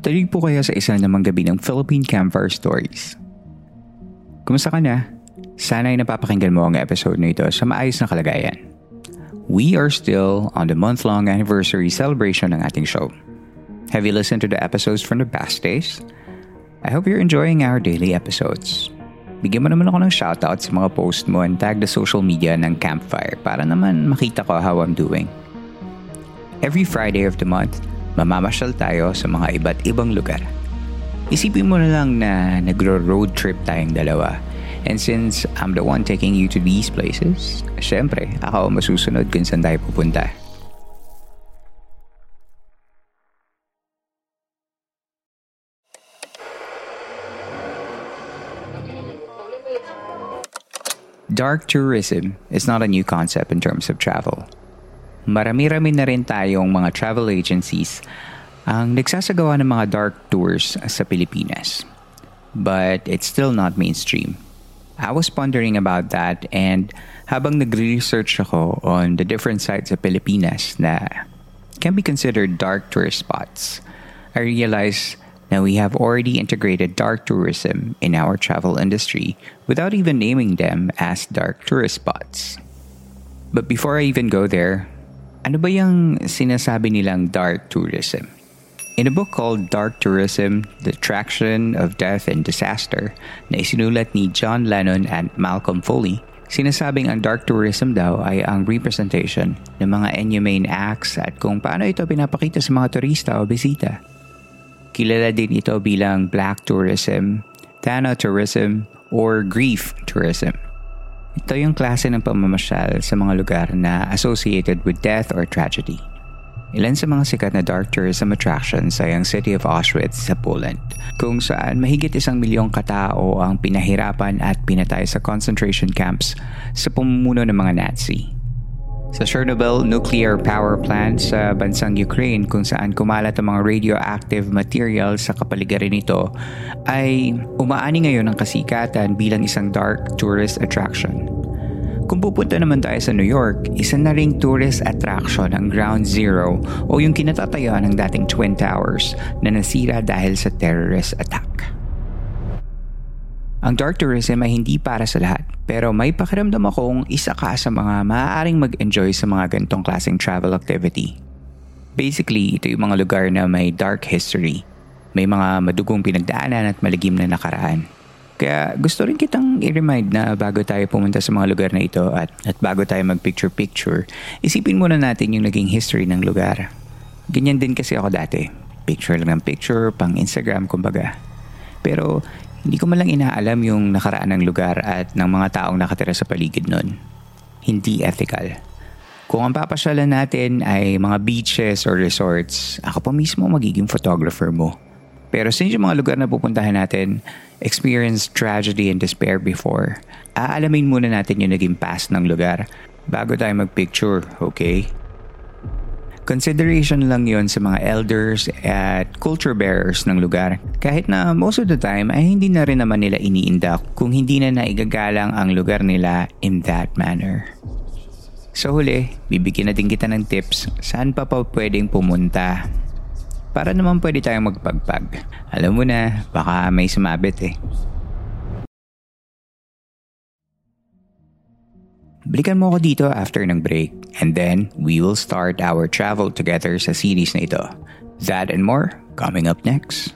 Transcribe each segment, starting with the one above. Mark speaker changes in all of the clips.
Speaker 1: Tuloy po kayo sa isa namang gabi ng Philippine Campfire Stories. Kumusta ka na? Sana ay napapakinggan mo ang episode na ito sa maayos na kalagayan. We are still on the month-long anniversary celebration ng ating show. Have you listened to the episodes from the past days? I hope you're enjoying our daily episodes. Bigyan mo naman ako ng shoutout sa mga post mo and tag the social media ng Campfire para naman makita ko how I'm doing. Every Friday of the month, mamamasyal tayo sa mga iba't ibang lugar. Isipin mo na lang na nagro-road trip tayong dalawa And since I'm the one taking you to these places, syempre, ako masusunod kung saan tayo pupunta. Dark tourism is not a new concept in terms of travel. Marami-rami na rin tayong mga travel agencies ang nagsasagawa ng mga dark tours sa Pilipinas. But it's still not mainstream. I was pondering about that and habang nagre-research ako on the different sites of Pilipinas na can be considered dark tourist spots, I realized that we have already integrated dark tourism in our travel industry without even naming them as dark tourist spots. But before I even go there, ano ba yung sinasabi nilang dark tourism? In a book called Dark Tourism, The Attraction of Death and Disaster na isinulat ni John Lennon and Malcolm Foley, sinasabing ang dark tourism daw ay ang representation ng mga inhumane acts at kung paano ito pinapakita sa mga turista o bisita. Kilala din ito bilang black tourism, thanatourism, or grief tourism. Ito yung klase ng pamamasyal sa mga lugar na associated with death or tragedy. Ilan sa mga sikat na dark tourism attractions ay ang city of Auschwitz sa Poland, kung saan mahigit isang milyong katao ang pinahirapan at pinatay sa concentration camps sa pamumuno ng mga Nazi. Sa Chernobyl nuclear power plant sa bansang Ukraine kung saan kumalat ang mga radioactive material sa kapaligiran nito ay umaani ngayon ang kasikatan bilang isang dark tourist attraction kung pupunta naman tayo sa New York, isa na ring tourist attraction ang Ground Zero o yung kinatatayuan ng dating Twin Towers na nasira dahil sa terrorist attack. Ang dark tourism ay hindi para sa lahat pero may pakiramdam akong isa ka sa mga maaaring mag-enjoy sa mga ganitong klaseng travel activity. Basically, ito yung mga lugar na may dark history. May mga madugong pinagdaanan at maligim na nakaraan. Kaya gusto rin kitang i-remind na bago tayo pumunta sa mga lugar na ito at, at bago tayo mag-picture-picture, isipin muna natin yung naging history ng lugar. Ganyan din kasi ako dati. Picture lang ng picture, pang Instagram kumbaga. Pero hindi ko malang inaalam yung nakaraan ng lugar at ng mga taong nakatira sa paligid nun. Hindi ethical. Kung ang papasyalan natin ay mga beaches or resorts, ako pa mismo magiging photographer mo Pero since yung mga lugar na pupuntahan natin experienced tragedy and despair before, aalamin muna natin yung naging past ng lugar bago tayo magpicture, okay? Consideration lang yon sa mga elders at culture bearers ng lugar. Kahit na most of the time ay hindi na rin naman nila iniindak kung hindi na naigagalang ang lugar nila in that manner. Sa huli, bibigyan na din kita ng tips saan pa pa pwedeng pumunta. Para naman pwede tayong magpagpag. Alam mo na, baka may sumabit eh. Balikan mo ako dito after ng break and then we will start our travel together sa series na ito. That and more coming up next.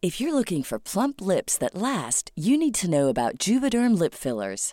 Speaker 2: If you're looking for plump lips that last, you need to know about Juvederm lip fillers.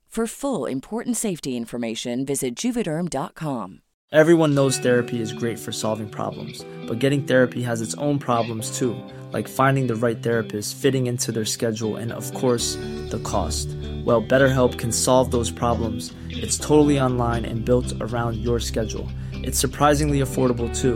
Speaker 2: For full important safety information, visit juvederm.com.
Speaker 3: Everyone knows therapy is great for solving problems, but getting therapy has its own problems too, like finding the right therapist, fitting into their schedule, and of course, the cost. Well, BetterHelp can solve those problems. It's totally online and built around your schedule. It's surprisingly affordable too.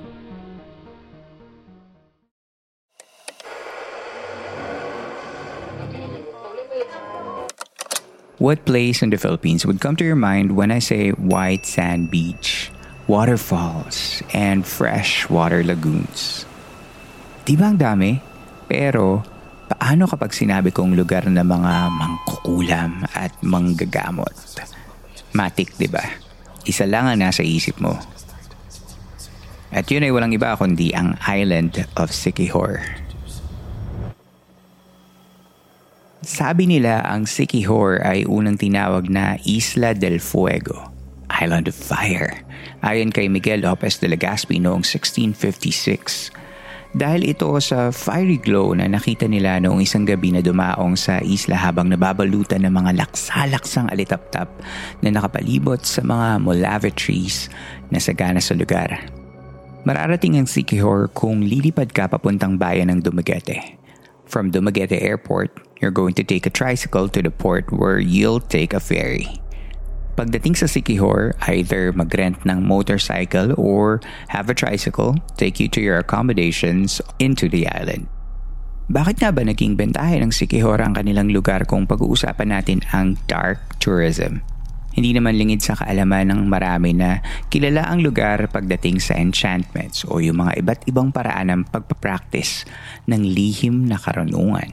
Speaker 1: What place in the Philippines would come to your mind when I say white sand beach, waterfalls, and freshwater lagoons? Di ba ang dami? Pero paano kapag sinabi kong lugar na mga mangkukulam at manggagamot? Matik, di ba? Isa lang ang nasa isip mo. At yun ay walang iba kundi ang island of Sikihor. Sabi nila ang Sikihor ay unang tinawag na Isla del Fuego, Island of Fire, ayon kay Miguel Lopez de Legazpi noong 1656. Dahil ito sa fiery glow na nakita nila noong isang gabi na dumaong sa isla habang nababalutan ng mga laksalaksang alitaptap na nakapalibot sa mga molave trees na sagana sa lugar. Mararating ang Sikihor kung lilipad ka papuntang bayan ng Dumaguete. From Dumaguete Airport, you're going to take a tricycle to the port where you'll take a ferry. Pagdating sa Sikihor, either mag-rent ng motorcycle or have a tricycle take you to your accommodations into the island. Bakit nga ba naging bentahe ng Sikihor ang kanilang lugar kung pag-uusapan natin ang dark tourism? Hindi naman lingid sa kaalaman ng marami na kilala ang lugar pagdating sa enchantments o yung mga iba't ibang paraan ng pagpapractice ng lihim na karunungan.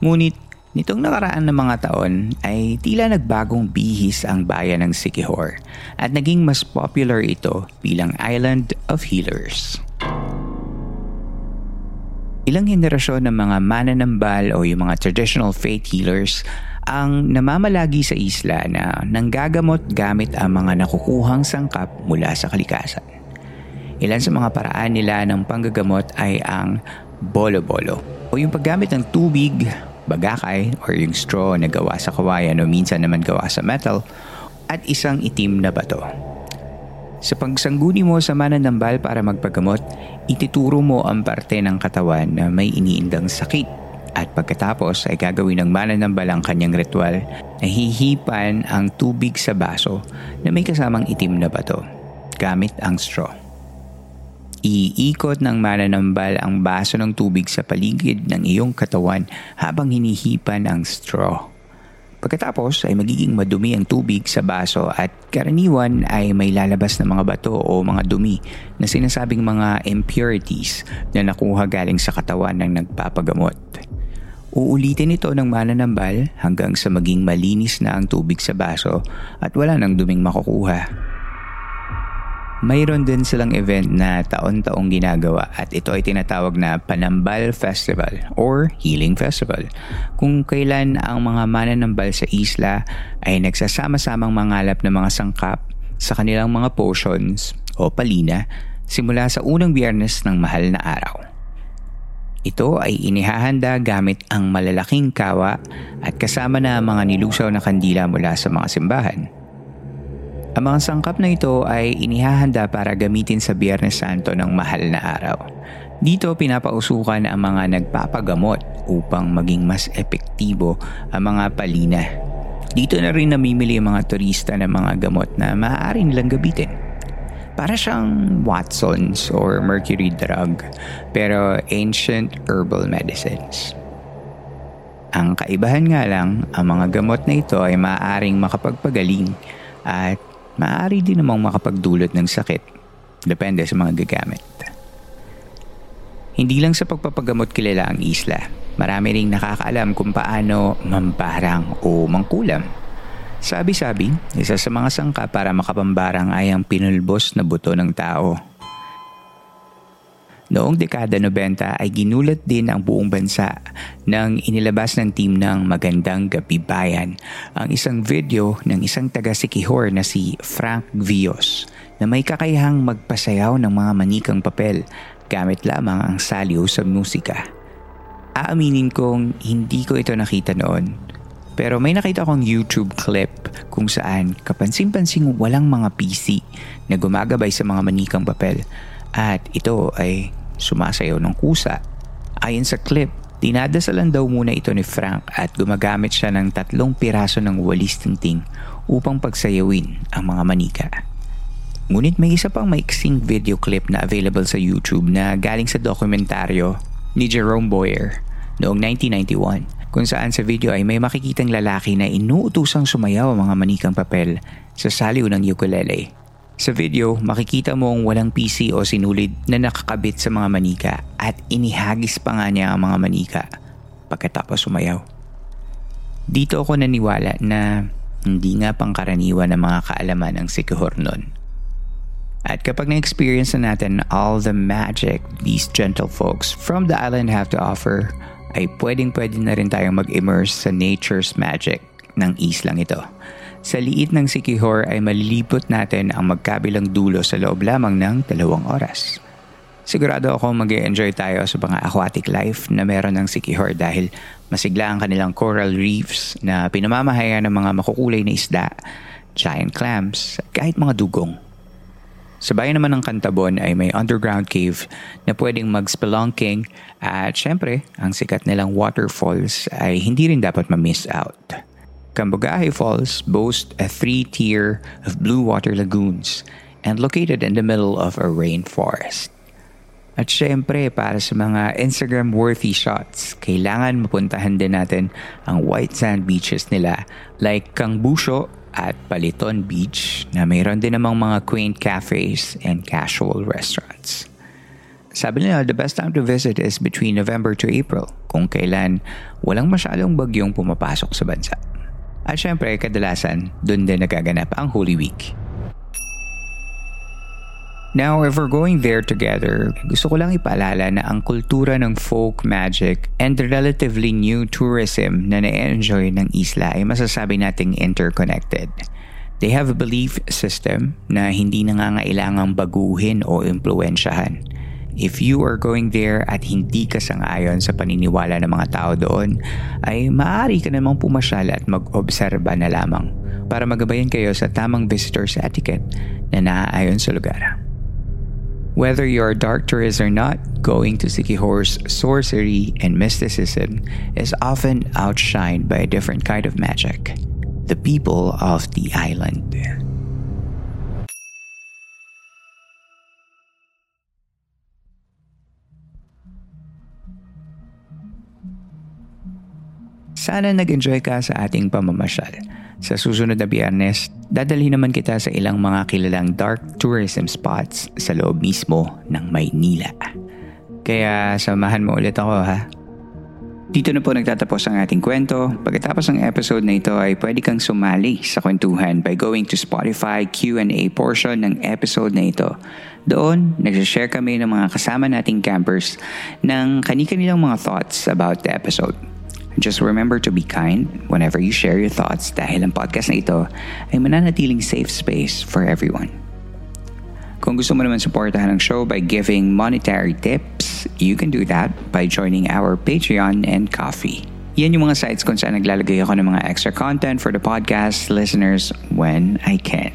Speaker 1: Ngunit nitong nakaraan ng mga taon ay tila nagbagong bihis ang bayan ng Sikihor at naging mas popular ito bilang island of healers. Ilang henerasyon ng mga mananambal o yung mga traditional faith healers ang namamalagi sa isla na nanggagamot gamit ang mga nakukuhang sangkap mula sa kalikasan. Ilan sa mga paraan nila ng panggagamot ay ang bolo-bolo o yung paggamit ng tubig, bagakay or yung straw na gawa sa kawayan o minsan naman gawa sa metal at isang itim na bato. Sa pagsangguni mo sa mananambal para magpagamot, ituturo mo ang parte ng katawan na may iniindang sakit At pagkatapos ay gagawin ng mananambal ang kanyang ritual na hihipan ang tubig sa baso na may kasamang itim na bato gamit ang straw. Iikot ng mananambal ang baso ng tubig sa paligid ng iyong katawan habang hinihipan ang straw. Pagkatapos ay magiging madumi ang tubig sa baso at karaniwan ay may lalabas na mga bato o mga dumi na sinasabing mga impurities na nakuha galing sa katawan ng nagpapagamot. Uulitin ito ng mananambal hanggang sa maging malinis na ang tubig sa baso at wala nang duming makukuha. Mayroon din silang event na taon-taong ginagawa at ito ay tinatawag na Panambal Festival or Healing Festival kung kailan ang mga mananambal sa isla ay nagsasama-samang mangalap ng mga sangkap sa kanilang mga potions o palina simula sa unang biyernes ng mahal na araw. Ito ay inihahanda gamit ang malalaking kawa at kasama na mga nilusaw na kandila mula sa mga simbahan. Ang mga sangkap na ito ay inihahanda para gamitin sa Biyernes Santo ng mahal na araw. Dito pinapausukan ang mga nagpapagamot upang maging mas epektibo ang mga palina. Dito na rin namimili ang mga turista ng mga gamot na maaari nilang gabitin. Para siyang Watson's or Mercury drug pero ancient herbal medicines. Ang kaibahan nga lang, ang mga gamot na ito ay maaaring makapagpagaling at maaari din namang makapagdulot ng sakit. Depende sa mga gagamit. Hindi lang sa pagpapagamot kilala ang isla. Marami ring nakakaalam kung paano mambarang o mangkulam. Sabi-sabi, isa sa mga sangka para makapambarang ay ang pinulbos na buto ng tao Noong dekada 90 ay ginulat din ang buong bansa nang inilabas ng team ng Magandang Gabi Bayan ang isang video ng isang taga Sikihor na si Frank Vios na may kakayahang magpasayaw ng mga manikang papel gamit lamang ang saliw sa musika. Aaminin kong hindi ko ito nakita noon pero may nakita akong YouTube clip kung saan kapansin-pansing walang mga PC na gumagabay sa mga manikang papel at ito ay sumasayaw ng kusa. Ayon sa clip, dinadasalan daw muna ito ni Frank at gumagamit siya ng tatlong piraso ng walis tingting upang pagsayawin ang mga manika. Ngunit may isa pang maiksing video clip na available sa YouTube na galing sa dokumentaryo ni Jerome Boyer noong 1991 kung saan sa video ay may makikitang lalaki na inuutusang sumayaw ang mga manikang papel sa saliw ng ukulele sa video, makikita mo ang walang PC o sinulid na nakakabit sa mga manika at inihagis pa nga niya ang mga manika pagkatapos sumayaw. Dito ako naniwala na hindi nga pangkaraniwan ng mga kaalaman ang sikihor nun. At kapag na-experience na natin all the magic these gentle folks from the island have to offer, ay pwedeng pwede na rin tayong mag-immerse sa nature's magic ng islang ito. Sa liit ng Sikihor ay malilipot natin ang magkabilang dulo sa loob lamang ng dalawang oras. Sigurado ako mag enjoy tayo sa mga aquatic life na meron ng Sikihor dahil masigla ang kanilang coral reefs na pinamamahayan ng mga makukulay na isda, giant clams, kahit mga dugong. Sa bayan naman ng Cantabon ay may underground cave na pwedeng mag-spelunking at syempre, ang sikat nilang waterfalls ay hindi rin dapat ma-miss out. Cambogahe Falls boasts a three-tier of blue water lagoons and located in the middle of a rainforest. At syempre, para sa mga Instagram-worthy shots, kailangan mapuntahan din natin ang white sand beaches nila like Kangbusho at Paliton Beach na mayroon din namang mga quaint cafes and casual restaurants. Sabi nila, the best time to visit is between November to April kung kailan walang masyadong bagyong pumapasok sa bansa. At syempre, kadalasan, dun din nagaganap ang Holy Week. Now, if we're going there together, gusto ko lang ipaalala na ang kultura ng folk magic and the relatively new tourism na na-enjoy ng isla ay masasabi nating interconnected. They have a belief system na hindi nangangailangang baguhin o impluensyahan. If you are going there at hindi ka sangayon sa paniniwala ng mga tao doon, ay maaari ka namang pumasyal at mag-obserba na lamang para magabayan kayo sa tamang visitor's etiquette na naaayon sa lugar. Whether you're dark tourist or not, going to Siquijor's sorcery and mysticism is often outshined by a different kind of magic the people of the island. Sana nag-enjoy ka sa ating pamamasyal. Sa susunod na biyernes, dadalhin naman kita sa ilang mga kilalang dark tourism spots sa loob mismo ng Maynila. Kaya samahan mo ulit ako ha. Dito na po nagtatapos ang ating kwento. Pagkatapos ng episode na ito ay pwede kang sumali sa kwentuhan by going to Spotify Q&A portion ng episode na ito. Doon, nagsashare kami ng mga kasama nating campers ng kani-kanilang mga thoughts about the episode. Just remember to be kind whenever you share your thoughts dahil ang podcast na ito ay mananatiling safe space for everyone. Kung gusto mo naman supportahan ang show by giving monetary tips, you can do that by joining our Patreon and Coffee. Yan yung mga sites kung saan naglalagay ako ng mga extra content for the podcast listeners when I can.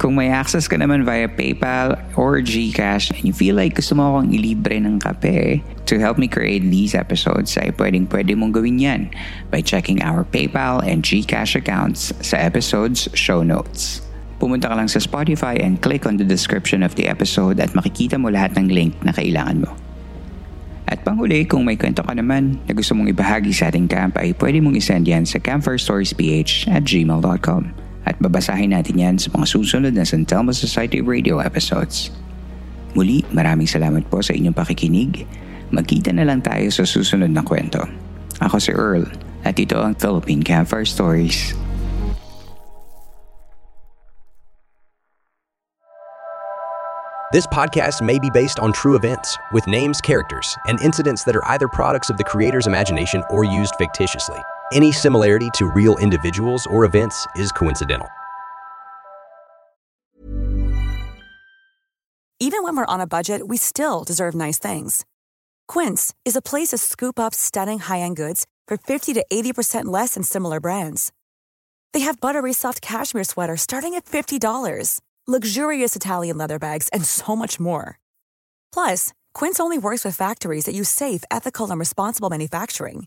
Speaker 1: Kung may access ka naman via PayPal or GCash and you feel like gusto mo akong ilibre ng kape to help me create these episodes ay pwedeng pwede mong gawin yan by checking our PayPal and GCash accounts sa episode's show notes. Pumunta ka lang sa Spotify and click on the description of the episode at makikita mo lahat ng link na kailangan mo. At panghuli, kung may kwento ka naman na gusto mong ibahagi sa ating camp ay pwede mong isend yan sa campfirestoriesph at gmail.com at babasahin natin yan sa mga susunod na San Telmo Society Radio episodes. Muli, maraming salamat po sa inyong pakikinig. Magkita na lang tayo sa susunod na kwento. Ako si Earl at ito ang Philippine Campfire Stories.
Speaker 4: This podcast may be based on true events, with names, characters, and incidents that are either products of the creator's imagination or used fictitiously. Any similarity to real individuals or events is coincidental.
Speaker 5: Even when we're on a budget, we still deserve nice things. Quince is a place to scoop up stunning high end goods for 50 to 80% less than similar brands. They have buttery soft cashmere sweaters starting at $50, luxurious Italian leather bags, and so much more. Plus, Quince only works with factories that use safe, ethical, and responsible manufacturing.